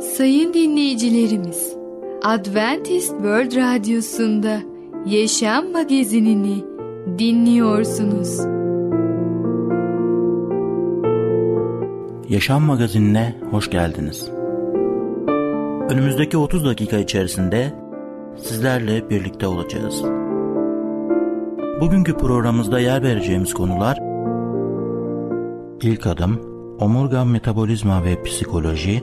Sayın dinleyicilerimiz, Adventist World Radyosu'nda Yaşam Magazinini dinliyorsunuz. Yaşam Magazinine hoş geldiniz. Önümüzdeki 30 dakika içerisinde sizlerle birlikte olacağız. Bugünkü programımızda yer vereceğimiz konular İlk adım, omurga metabolizma ve psikoloji,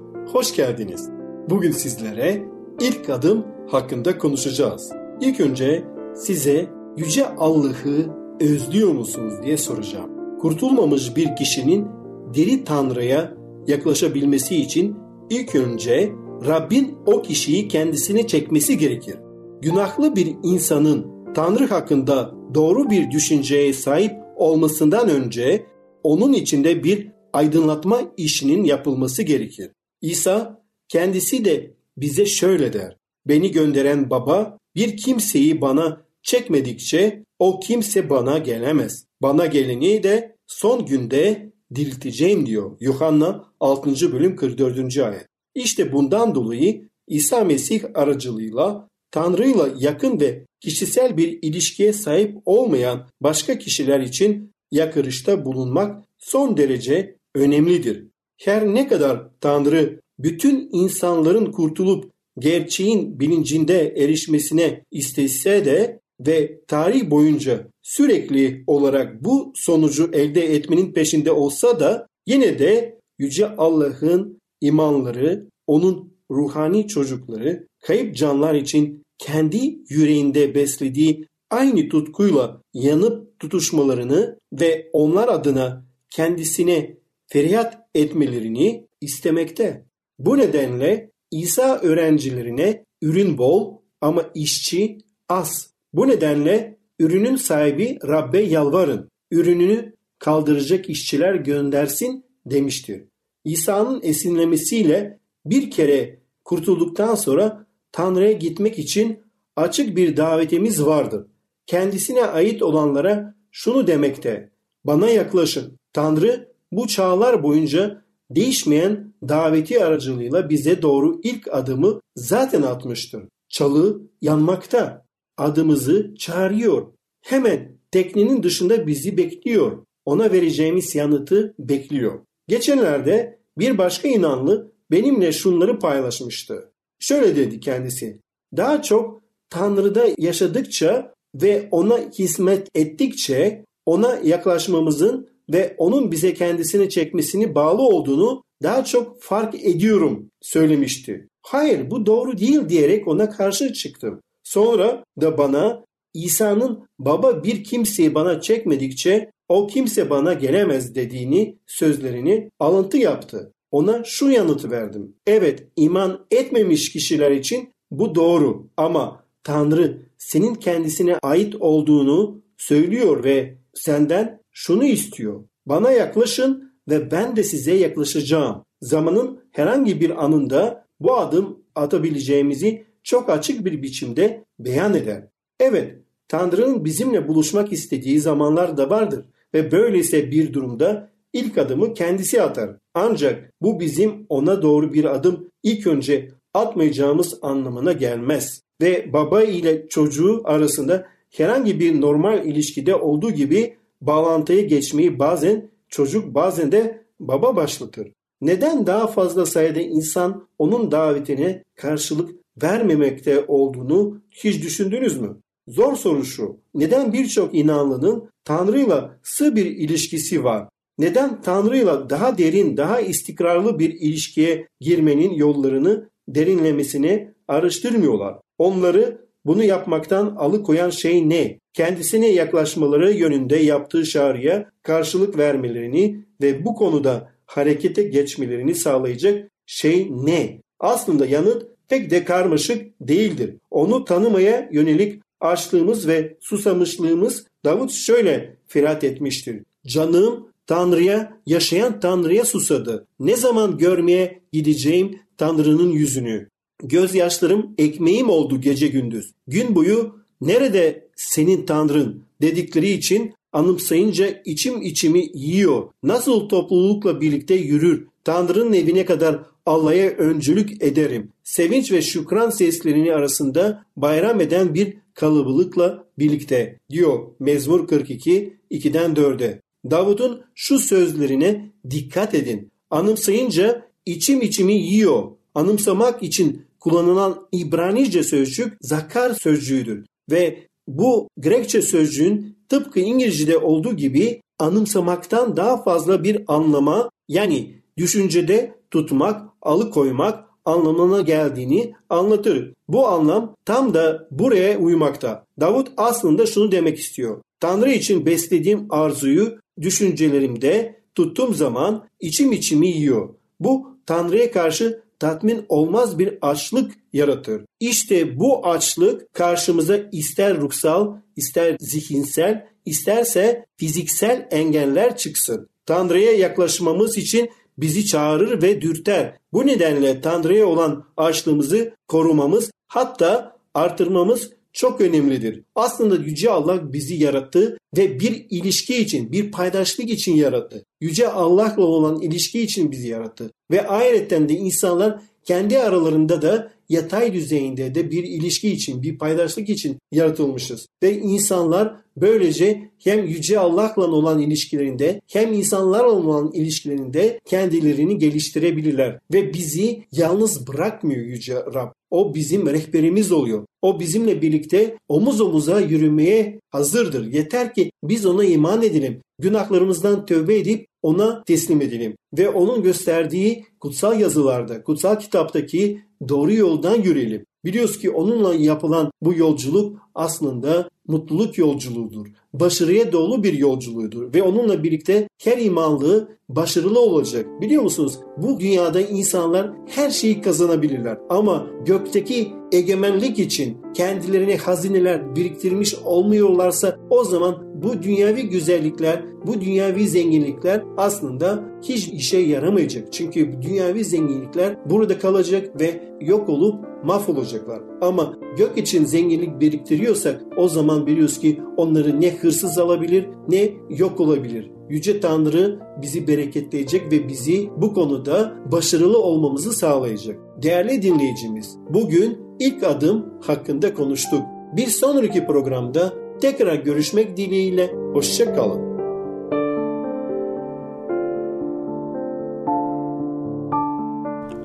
hoş geldiniz. Bugün sizlere ilk adım hakkında konuşacağız. İlk önce size Yüce Allah'ı özlüyor musunuz diye soracağım. Kurtulmamış bir kişinin diri Tanrı'ya yaklaşabilmesi için ilk önce Rabbin o kişiyi kendisine çekmesi gerekir. Günahlı bir insanın Tanrı hakkında doğru bir düşünceye sahip olmasından önce onun içinde bir aydınlatma işinin yapılması gerekir. İsa kendisi de bize şöyle der. Beni gönderen baba bir kimseyi bana çekmedikçe o kimse bana gelemez. Bana geleni de son günde dirilteceğim diyor. Yuhanna 6. bölüm 44. ayet. İşte bundan dolayı İsa Mesih aracılığıyla Tanrı'yla yakın ve kişisel bir ilişkiye sahip olmayan başka kişiler için yakırışta bulunmak son derece önemlidir. Her ne kadar Tanrı bütün insanların kurtulup gerçeğin bilincinde erişmesine istese de ve tarih boyunca sürekli olarak bu sonucu elde etmenin peşinde olsa da yine de Yüce Allah'ın imanları, onun ruhani çocukları, kayıp canlar için kendi yüreğinde beslediği aynı tutkuyla yanıp tutuşmalarını ve onlar adına kendisine feryat etmelerini istemekte. Bu nedenle İsa öğrencilerine ürün bol ama işçi az. Bu nedenle ürünün sahibi Rabbe yalvarın. Ürününü kaldıracak işçiler göndersin demiştir. İsa'nın esinlemesiyle bir kere kurtulduktan sonra Tanrı'ya gitmek için açık bir davetimiz vardır. Kendisine ait olanlara şunu demekte. Bana yaklaşın. Tanrı bu çağlar boyunca değişmeyen daveti aracılığıyla bize doğru ilk adımı zaten atmıştır. Çalı yanmakta. Adımızı çağırıyor. Hemen teknenin dışında bizi bekliyor. Ona vereceğimiz yanıtı bekliyor. Geçenlerde bir başka inanlı benimle şunları paylaşmıştı. Şöyle dedi kendisi. Daha çok Tanrı'da yaşadıkça ve ona hizmet ettikçe ona yaklaşmamızın ve onun bize kendisini çekmesini bağlı olduğunu daha çok fark ediyorum söylemişti. Hayır bu doğru değil diyerek ona karşı çıktım. Sonra da bana İsa'nın baba bir kimseyi bana çekmedikçe o kimse bana gelemez dediğini sözlerini alıntı yaptı. Ona şu yanıtı verdim. Evet iman etmemiş kişiler için bu doğru ama Tanrı senin kendisine ait olduğunu söylüyor ve senden şunu istiyor. Bana yaklaşın ve ben de size yaklaşacağım. Zamanın herhangi bir anında bu adım atabileceğimizi çok açık bir biçimde beyan eder. Evet, Tanrı'nın bizimle buluşmak istediği zamanlar da vardır ve böylese bir durumda ilk adımı kendisi atar. Ancak bu bizim ona doğru bir adım ilk önce atmayacağımız anlamına gelmez. Ve baba ile çocuğu arasında herhangi bir normal ilişkide olduğu gibi bağlantıya geçmeyi bazen çocuk bazen de baba başlatır. neden daha fazla sayıda insan onun davetine karşılık vermemekte olduğunu hiç düşündünüz mü? Zor soru şu. Neden birçok inanlının Tanrı'yla sığ bir ilişkisi var? Neden Tanrı'yla daha derin, daha istikrarlı bir ilişkiye girmenin yollarını derinlemesine araştırmıyorlar? Onları bunu yapmaktan alıkoyan şey ne? Kendisine yaklaşmaları yönünde yaptığı çağrıya karşılık vermelerini ve bu konuda harekete geçmelerini sağlayacak şey ne? Aslında yanıt pek de karmaşık değildir. Onu tanımaya yönelik açlığımız ve susamışlığımız Davut şöyle firat etmiştir. Canım Tanrı'ya, yaşayan Tanrı'ya susadı. Ne zaman görmeye gideceğim Tanrı'nın yüzünü? Gözyaşlarım ekmeğim oldu gece gündüz. Gün boyu nerede senin Tanrın dedikleri için anımsayınca içim içimi yiyor. Nasıl toplulukla birlikte yürür. Tanrı'nın evine kadar Allah'a öncülük ederim. Sevinç ve şükran seslerini arasında bayram eden bir kalabalıkla birlikte diyor Mezmur 42 2'den 4'e. Davud'un şu sözlerine dikkat edin. Anımsayınca içim içimi yiyor. Anımsamak için kullanılan İbranice sözcük zakar sözcüğüdür ve bu Grekçe sözcüğün tıpkı İngilizce'de olduğu gibi anımsamaktan daha fazla bir anlama yani düşüncede tutmak, alıkoymak anlamına geldiğini anlatır. Bu anlam tam da buraya uymakta. Davut aslında şunu demek istiyor. Tanrı için beslediğim arzuyu düşüncelerimde tuttuğum zaman içim içimi yiyor. Bu Tanrı'ya karşı tatmin olmaz bir açlık yaratır. İşte bu açlık karşımıza ister ruhsal, ister zihinsel, isterse fiziksel engeller çıksın. Tanrı'ya yaklaşmamız için bizi çağırır ve dürter. Bu nedenle Tanrı'ya olan açlığımızı korumamız hatta artırmamız çok önemlidir. Aslında Yüce Allah bizi yarattı ve bir ilişki için, bir paydaşlık için yarattı. Yüce Allah'la olan ilişki için bizi yarattı. Ve ayrıca de insanlar kendi aralarında da yatay düzeyinde de bir ilişki için, bir paydaşlık için yaratılmışız. Ve insanlar böylece hem Yüce Allah'la olan ilişkilerinde hem insanlarla olan ilişkilerinde kendilerini geliştirebilirler. Ve bizi yalnız bırakmıyor Yüce Rab. O bizim rehberimiz oluyor. O bizimle birlikte omuz omuza yürümeye hazırdır. Yeter ki biz ona iman edelim. Günahlarımızdan tövbe edip ona teslim edelim. Ve onun gösterdiği kutsal yazılarda, kutsal kitaptaki doğru yoldan yürüyelim. Biliyoruz ki onunla yapılan bu yolculuk aslında mutluluk yolculuğudur. Başarıya dolu bir yolculuğudur ve onunla birlikte her imanlı başarılı olacak. Biliyor musunuz? Bu dünyada insanlar her şeyi kazanabilirler ama gökteki egemenlik için kendilerine hazineler biriktirmiş olmuyorlarsa o zaman bu dünyavi güzellikler, bu dünyavi zenginlikler aslında hiç işe yaramayacak. Çünkü dünyavi zenginlikler burada kalacak ve yok olup mahvolacaklar. Ama gök için zenginlik biriktiriyorsak o zaman biliyoruz ki onları ne hırsız alabilir ne yok olabilir. Yüce Tanrı bizi bereketleyecek ve bizi bu konuda başarılı olmamızı sağlayacak. Değerli dinleyicimiz, bugün ilk adım hakkında konuştuk. Bir sonraki programda tekrar görüşmek dileğiyle hoşçakalın.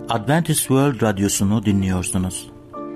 Adventist World Radyosu'nu dinliyorsunuz.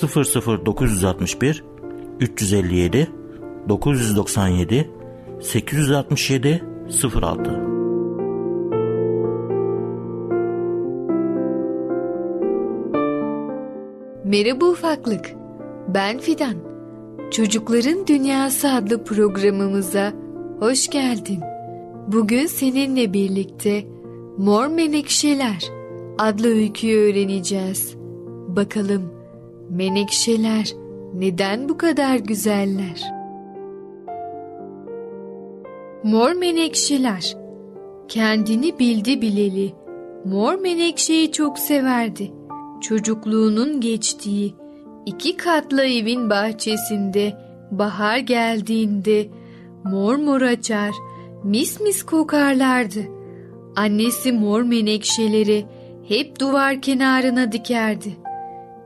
00961 357 997 867 06 Merhaba ufaklık. Ben Fidan. Çocukların Dünyası adlı programımıza hoş geldin. Bugün seninle birlikte Mor Menekşeler adlı öyküyü öğreneceğiz. Bakalım menekşeler neden bu kadar güzeller? Mor menekşeler kendini bildi bileli Mor Menekşe'yi çok severdi. Çocukluğunun geçtiği iki katlı evin bahçesinde bahar geldiğinde mor mor açar, mis mis kokarlardı. Annesi mor menekşeleri hep duvar kenarına dikerdi.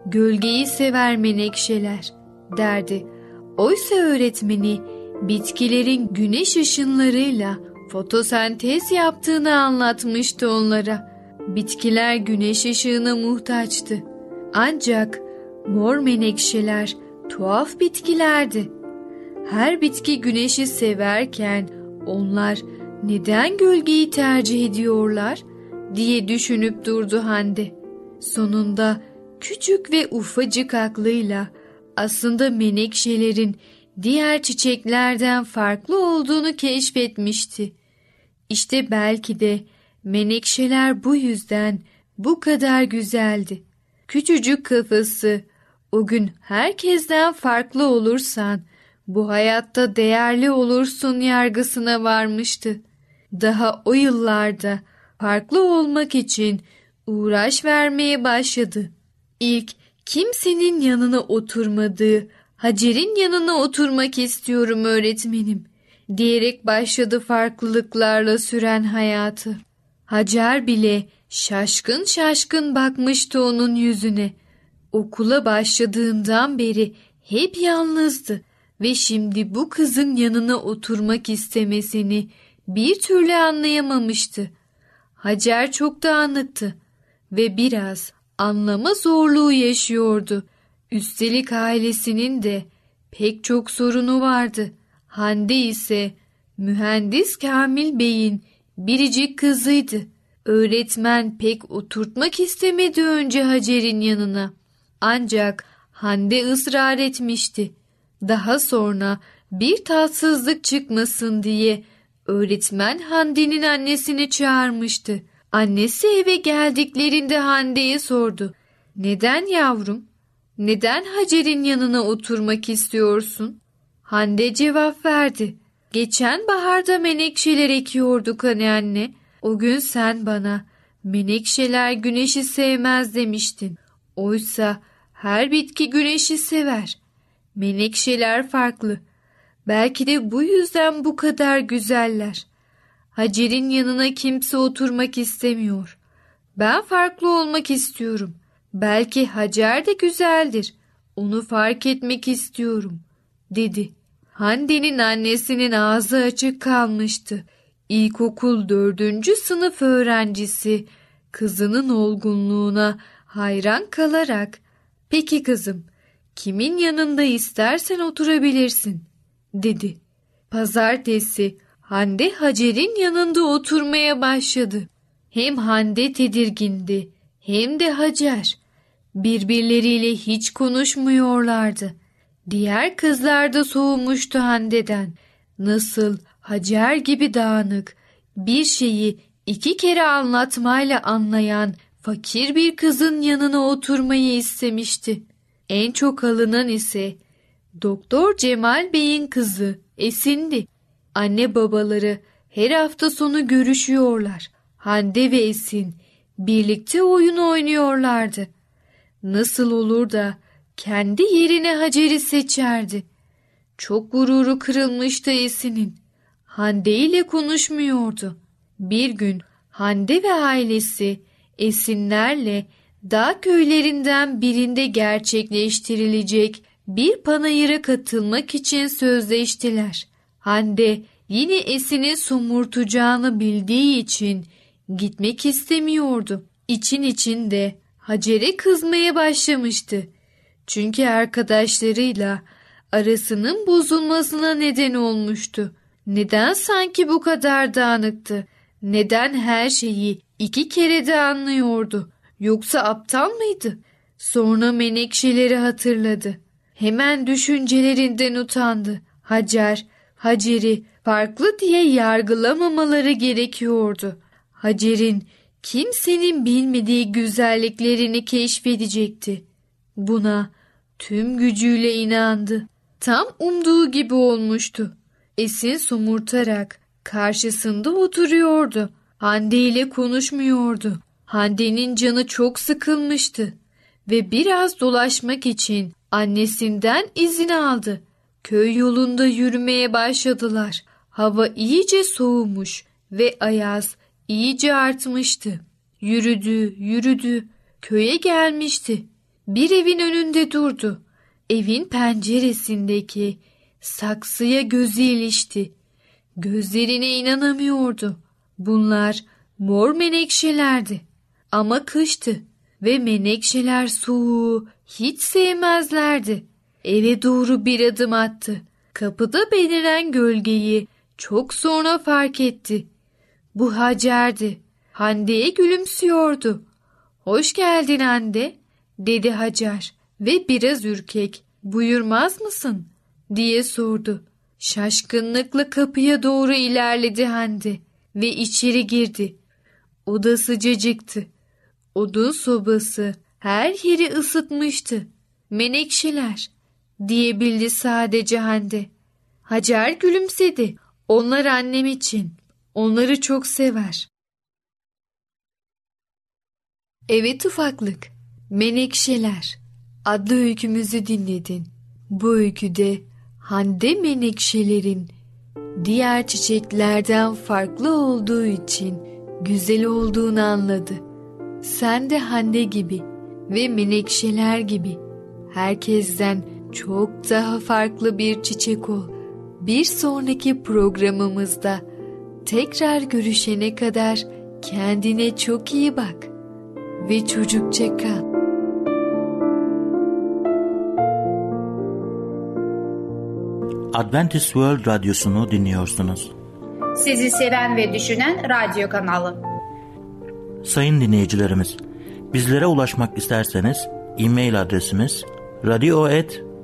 Gölgeyi sever menekşeler derdi. Oysa öğretmeni bitkilerin güneş ışınlarıyla fotosentez yaptığını anlatmıştı onlara. Bitkiler güneş ışığına muhtaçtı. Ancak mor menekşeler tuhaf bitkilerdi. Her bitki güneşi severken onlar neden gölgeyi tercih ediyorlar diye düşünüp durdu Hande. Sonunda küçük ve ufacık aklıyla aslında menekşelerin diğer çiçeklerden farklı olduğunu keşfetmişti. İşte belki de menekşeler bu yüzden bu kadar güzeldi. Küçücük kafası, o gün herkesten farklı olursan bu hayatta değerli olursun yargısına varmıştı. Daha o yıllarda farklı olmak için uğraş vermeye başladı. İlk kimsenin yanına oturmadığı Hacer'in yanına oturmak istiyorum öğretmenim diyerek başladı farklılıklarla süren hayatı. Hacer bile şaşkın şaşkın bakmıştı onun yüzüne. Okula başladığından beri hep yalnızdı ve şimdi bu kızın yanına oturmak istemesini bir türlü anlayamamıştı. Hacer çok dağınıktı ve biraz anlama zorluğu yaşıyordu. Üstelik ailesinin de pek çok sorunu vardı. Hande ise mühendis Kamil Bey'in biricik kızıydı. Öğretmen pek oturtmak istemedi önce Hacer'in yanına. Ancak Hande ısrar etmişti. Daha sonra bir tatsızlık çıkmasın diye öğretmen Hande'nin annesini çağırmıştı. Annesi eve geldiklerinde Hande'ye sordu. Neden yavrum? Neden Hacer'in yanına oturmak istiyorsun? Hande cevap verdi. Geçen baharda menekşeler ekiyorduk hani anne. O gün sen bana menekşeler güneşi sevmez demiştin. Oysa her bitki güneşi sever. Menekşeler farklı. Belki de bu yüzden bu kadar güzeller. Hacer'in yanına kimse oturmak istemiyor. Ben farklı olmak istiyorum. Belki Hacer de güzeldir. Onu fark etmek istiyorum, dedi. Hande'nin annesinin ağzı açık kalmıştı. İlkokul dördüncü sınıf öğrencisi kızının olgunluğuna hayran kalarak ''Peki kızım, kimin yanında istersen oturabilirsin.'' dedi. Pazartesi Hande Hacer'in yanında oturmaya başladı. Hem Hande tedirgindi hem de Hacer. Birbirleriyle hiç konuşmuyorlardı. Diğer kızlar da soğumuştu Hande'den. Nasıl Hacer gibi dağınık, bir şeyi iki kere anlatmayla anlayan fakir bir kızın yanına oturmayı istemişti. En çok alınan ise Doktor Cemal Bey'in kızı Esin'di. Anne babaları her hafta sonu görüşüyorlar. Hande ve Esin birlikte oyun oynuyorlardı. Nasıl olur da kendi yerine Hacer'i seçerdi. Çok gururu kırılmıştı Esin'in. Hande ile konuşmuyordu. Bir gün Hande ve ailesi Esinlerle dağ köylerinden birinde gerçekleştirilecek bir panayıra katılmak için sözleştiler. Hande yine Esin'i somurtacağını bildiği için gitmek istemiyordu. İçin içinde Hacer'e kızmaya başlamıştı. Çünkü arkadaşlarıyla arasının bozulmasına neden olmuştu. Neden sanki bu kadar dağınıktı? Neden her şeyi iki kere de anlıyordu? Yoksa aptal mıydı? Sonra menekşeleri hatırladı. Hemen düşüncelerinden utandı. Hacer, Hacer'i farklı diye yargılamamaları gerekiyordu. Hacer'in kimsenin bilmediği güzelliklerini keşfedecekti. Buna tüm gücüyle inandı. Tam umduğu gibi olmuştu. Esin somurtarak karşısında oturuyordu. Hande ile konuşmuyordu. Hande'nin canı çok sıkılmıştı ve biraz dolaşmak için annesinden izin aldı. Köy yolunda yürümeye başladılar. Hava iyice soğumuş ve ayaz iyice artmıştı. Yürüdü, yürüdü, köye gelmişti. Bir evin önünde durdu. Evin penceresindeki saksıya gözü ilişti. Gözlerine inanamıyordu. Bunlar mor menekşelerdi. Ama kıştı ve menekşeler soğuğu hiç sevmezlerdi. Eve doğru bir adım attı. Kapıda beliren gölgeyi çok sonra fark etti. Bu Hacer'di. Hande'ye gülümsüyordu. Hoş geldin Hande, dedi Hacer ve biraz ürkek. Buyurmaz mısın? diye sordu. Şaşkınlıkla kapıya doğru ilerledi Hande ve içeri girdi. Oda sıcacıktı. Odun sobası her yeri ısıtmıştı. Menekşeler diyebildi sadece Hande. Hacer gülümsedi. Onlar annem için. Onları çok sever. Evet ufaklık, Menekşeler adlı öykümüzü dinledin. Bu öyküde Hande menekşelerin diğer çiçeklerden farklı olduğu için güzel olduğunu anladı. Sen de Hande gibi ve menekşeler gibi herkesten çok daha farklı bir çiçek ol. Bir sonraki programımızda tekrar görüşene kadar kendine çok iyi bak ve çocukça kal. Adventist World Radyosu'nu dinliyorsunuz. Sizi seven ve düşünen radyo kanalı. Sayın dinleyicilerimiz, bizlere ulaşmak isterseniz e-mail adresimiz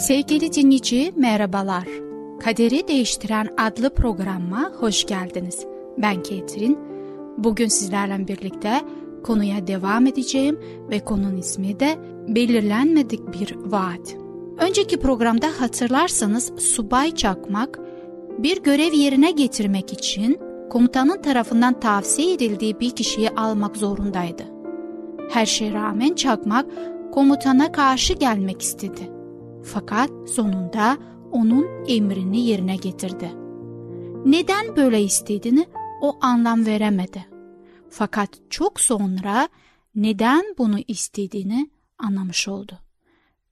Sevgili dinleyici merhabalar. Kaderi Değiştiren adlı programıma hoş geldiniz. Ben Ketrin. Bugün sizlerle birlikte konuya devam edeceğim ve konunun ismi de belirlenmedik bir vaat. Önceki programda hatırlarsanız Subay Çakmak bir görev yerine getirmek için komutanın tarafından tavsiye edildiği bir kişiyi almak zorundaydı. Her şeye rağmen Çakmak komutana karşı gelmek istedi. Fakat sonunda onun emrini yerine getirdi. Neden böyle istediğini o anlam veremedi. Fakat çok sonra neden bunu istediğini anlamış oldu.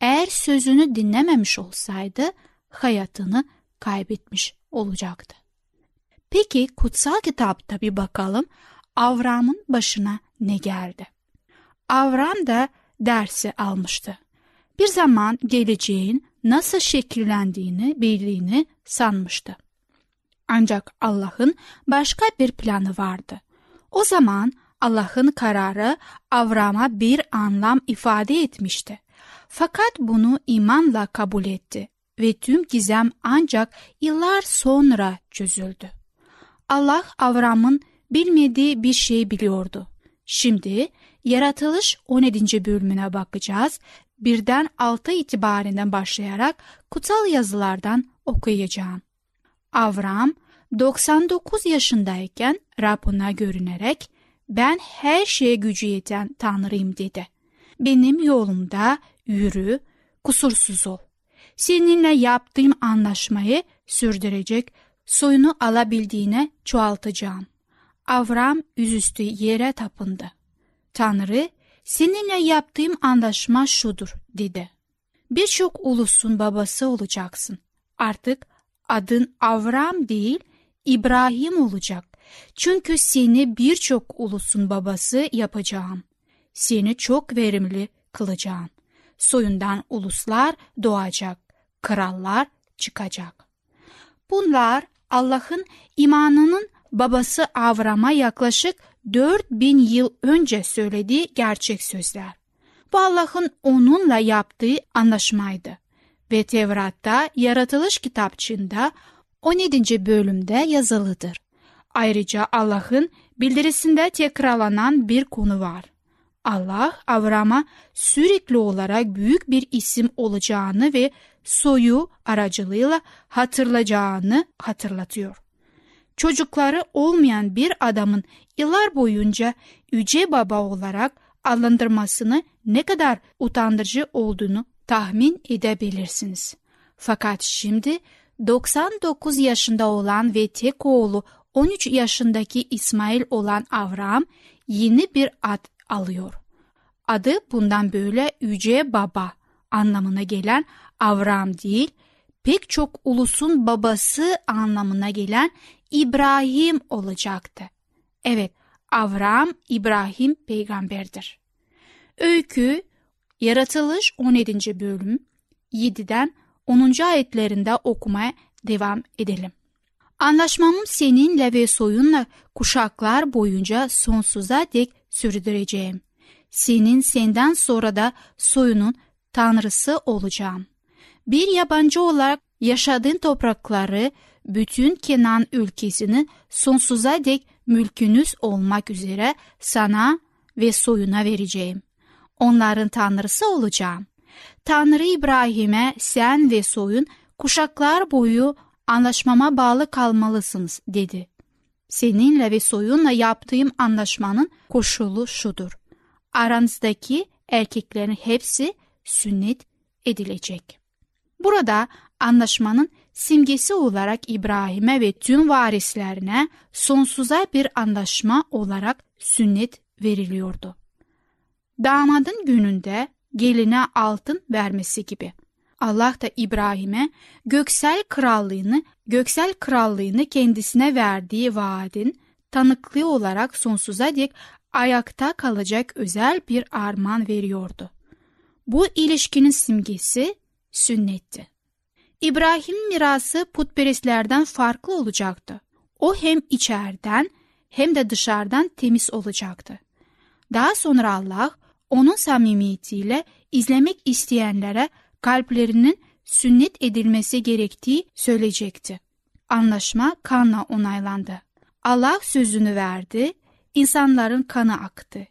Eğer sözünü dinlememiş olsaydı hayatını kaybetmiş olacaktı. Peki kutsal kitapta bir bakalım Avram'ın başına ne geldi? Avram da dersi almıştı. Bir zaman geleceğin nasıl şekillendiğini bildiğini sanmıştı. Ancak Allah'ın başka bir planı vardı. O zaman Allah'ın kararı Avram'a bir anlam ifade etmişti. Fakat bunu imanla kabul etti ve tüm gizem ancak yıllar sonra çözüldü. Allah Avram'ın bilmediği bir şey biliyordu. Şimdi yaratılış 17. bölümüne bakacağız. Birden 6 itibarinden başlayarak kutsal yazılardan okuyacağım. Avram 99 yaşındayken Rab ona görünerek ben her şeye gücü yeten Tanrıyım dedi. Benim yolumda yürü, kusursuz ol. Seninle yaptığım anlaşmayı sürdürecek, soyunu alabildiğine çoğaltacağım. Avram yüzüstü yere tapındı. Tanrı, seninle yaptığım anlaşma şudur dedi. Birçok ulusun babası olacaksın. Artık adın Avram değil, İbrahim olacak. Çünkü seni birçok ulusun babası yapacağım. Seni çok verimli kılacağım. Soyundan uluslar doğacak, krallar çıkacak. Bunlar Allah'ın imanının babası Avram'a yaklaşık 4000 yıl önce söylediği gerçek sözler. Bu Allah'ın onunla yaptığı anlaşmaydı ve Tevrat'ta yaratılış kitapçığında 17. bölümde yazılıdır. Ayrıca Allah'ın bildirisinde tekrarlanan bir konu var. Allah Avram'a sürekli olarak büyük bir isim olacağını ve soyu aracılığıyla hatırlayacağını hatırlatıyor. Çocukları olmayan bir adamın yıllar boyunca Yüce Baba olarak adlandırmasını ne kadar utandırıcı olduğunu tahmin edebilirsiniz. Fakat şimdi 99 yaşında olan ve tek oğlu 13 yaşındaki İsmail olan Avram yeni bir ad alıyor. Adı bundan böyle Yüce Baba anlamına gelen Avram değil, pek çok ulusun babası anlamına gelen İbrahim olacaktı. Evet, Avram İbrahim peygamberdir. Öykü Yaratılış 17. bölüm 7'den 10. ayetlerinde okumaya devam edelim. Anlaşmamı seninle ve soyunla kuşaklar boyunca sonsuza dek sürdüreceğim. Senin senden sonra da soyunun tanrısı olacağım. Bir yabancı olarak yaşadığın toprakları, bütün Kenan ülkesini sonsuza dek mülkünüz olmak üzere sana ve soyuna vereceğim. Onların tanrısı olacağım. Tanrı İbrahim'e sen ve soyun kuşaklar boyu anlaşmama bağlı kalmalısınız dedi. Seninle ve soyunla yaptığım anlaşmanın koşulu şudur. Aranızdaki erkeklerin hepsi sünnet edilecek. Burada anlaşmanın simgesi olarak İbrahim'e ve tüm varislerine sonsuza bir anlaşma olarak sünnet veriliyordu. Damadın gününde geline altın vermesi gibi. Allah da İbrahim'e göksel krallığını, göksel krallığını kendisine verdiği vaadin tanıklığı olarak sonsuza dek ayakta kalacak özel bir armağan veriyordu. Bu ilişkinin simgesi sünnetti. İbrahim mirası putperestlerden farklı olacaktı. O hem içeriden hem de dışarıdan temiz olacaktı. Daha sonra Allah onun samimiyetiyle izlemek isteyenlere kalplerinin sünnet edilmesi gerektiği söyleyecekti. Anlaşma kanla onaylandı. Allah sözünü verdi, insanların kanı aktı.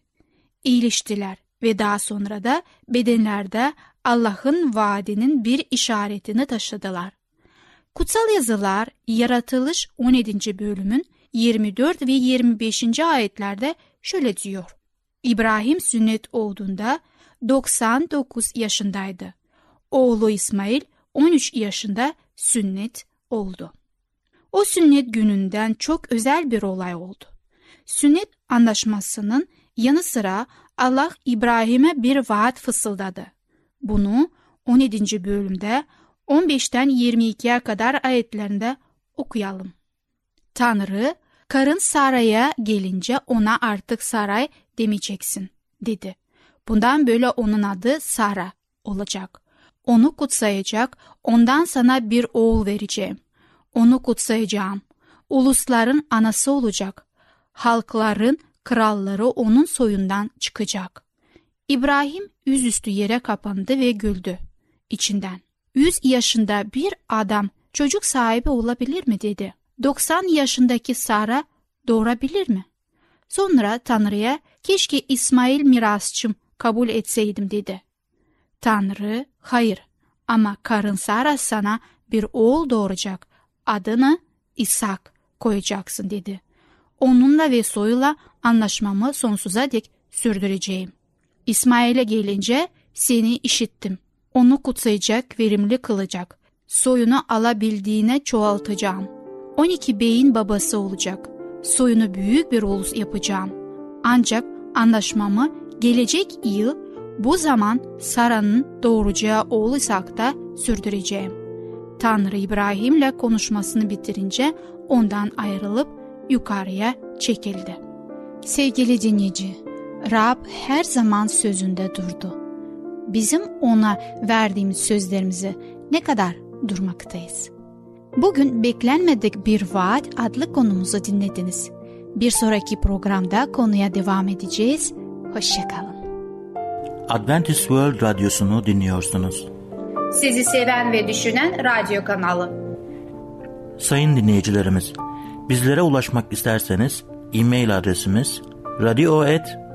İyileştiler ve daha sonra da bedenlerde Allah'ın vaadinin bir işaretini taşıdılar. Kutsal yazılar Yaratılış 17. bölümün 24 ve 25. ayetlerde şöyle diyor. İbrahim sünnet olduğunda 99 yaşındaydı. Oğlu İsmail 13 yaşında sünnet oldu. O sünnet gününden çok özel bir olay oldu. Sünnet anlaşmasının yanı sıra Allah İbrahim'e bir vaat fısıldadı. Bunu 17. bölümde 15'ten 22'ye kadar ayetlerinde okuyalım. Tanrı, karın Saray'a gelince ona artık Saray demeyeceksin, dedi. Bundan böyle onun adı Sara olacak. Onu kutsayacak, ondan sana bir oğul vereceğim. Onu kutsayacağım. Ulusların anası olacak. Halkların kralları onun soyundan çıkacak. İbrahim yüzüstü yere kapandı ve güldü. İçinden, yüz yaşında bir adam çocuk sahibi olabilir mi dedi. 90 yaşındaki Sara doğurabilir mi? Sonra Tanrı'ya keşke İsmail mirasçım kabul etseydim dedi. Tanrı hayır ama karın Sara sana bir oğul doğuracak adını İshak koyacaksın dedi. Onunla ve soyuyla anlaşmamı sonsuza dek sürdüreceğim. İsmail'e gelince seni işittim. Onu kutsayacak, verimli kılacak. Soyunu alabildiğine çoğaltacağım. 12 beyin babası olacak. Soyunu büyük bir ulus yapacağım. Ancak anlaşmamı gelecek yıl bu zaman Sara'nın doğuracağı oğul İshak'ta sürdüreceğim. Tanrı İbrahim'le konuşmasını bitirince ondan ayrılıp yukarıya çekildi. Sevgili dinleyici, Rab her zaman sözünde durdu. Bizim ona verdiğimiz sözlerimizi ne kadar durmaktayız? Bugün beklenmedik bir vaat adlı konumuzu dinlediniz. Bir sonraki programda konuya devam edeceğiz. Hoşçakalın. Adventist World Radyosu'nu dinliyorsunuz. Sizi seven ve düşünen radyo kanalı. Sayın dinleyicilerimiz, bizlere ulaşmak isterseniz e-mail adresimiz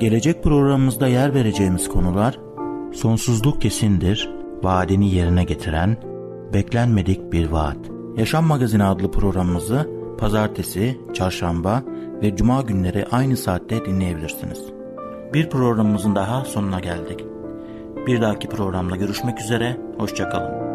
Gelecek programımızda yer vereceğimiz konular sonsuzluk kesindir, vaadini yerine getiren, beklenmedik bir vaat. Yaşam Magazini adlı programımızı pazartesi, çarşamba ve cuma günleri aynı saatte dinleyebilirsiniz. Bir programımızın daha sonuna geldik. Bir dahaki programda görüşmek üzere, hoşçakalın.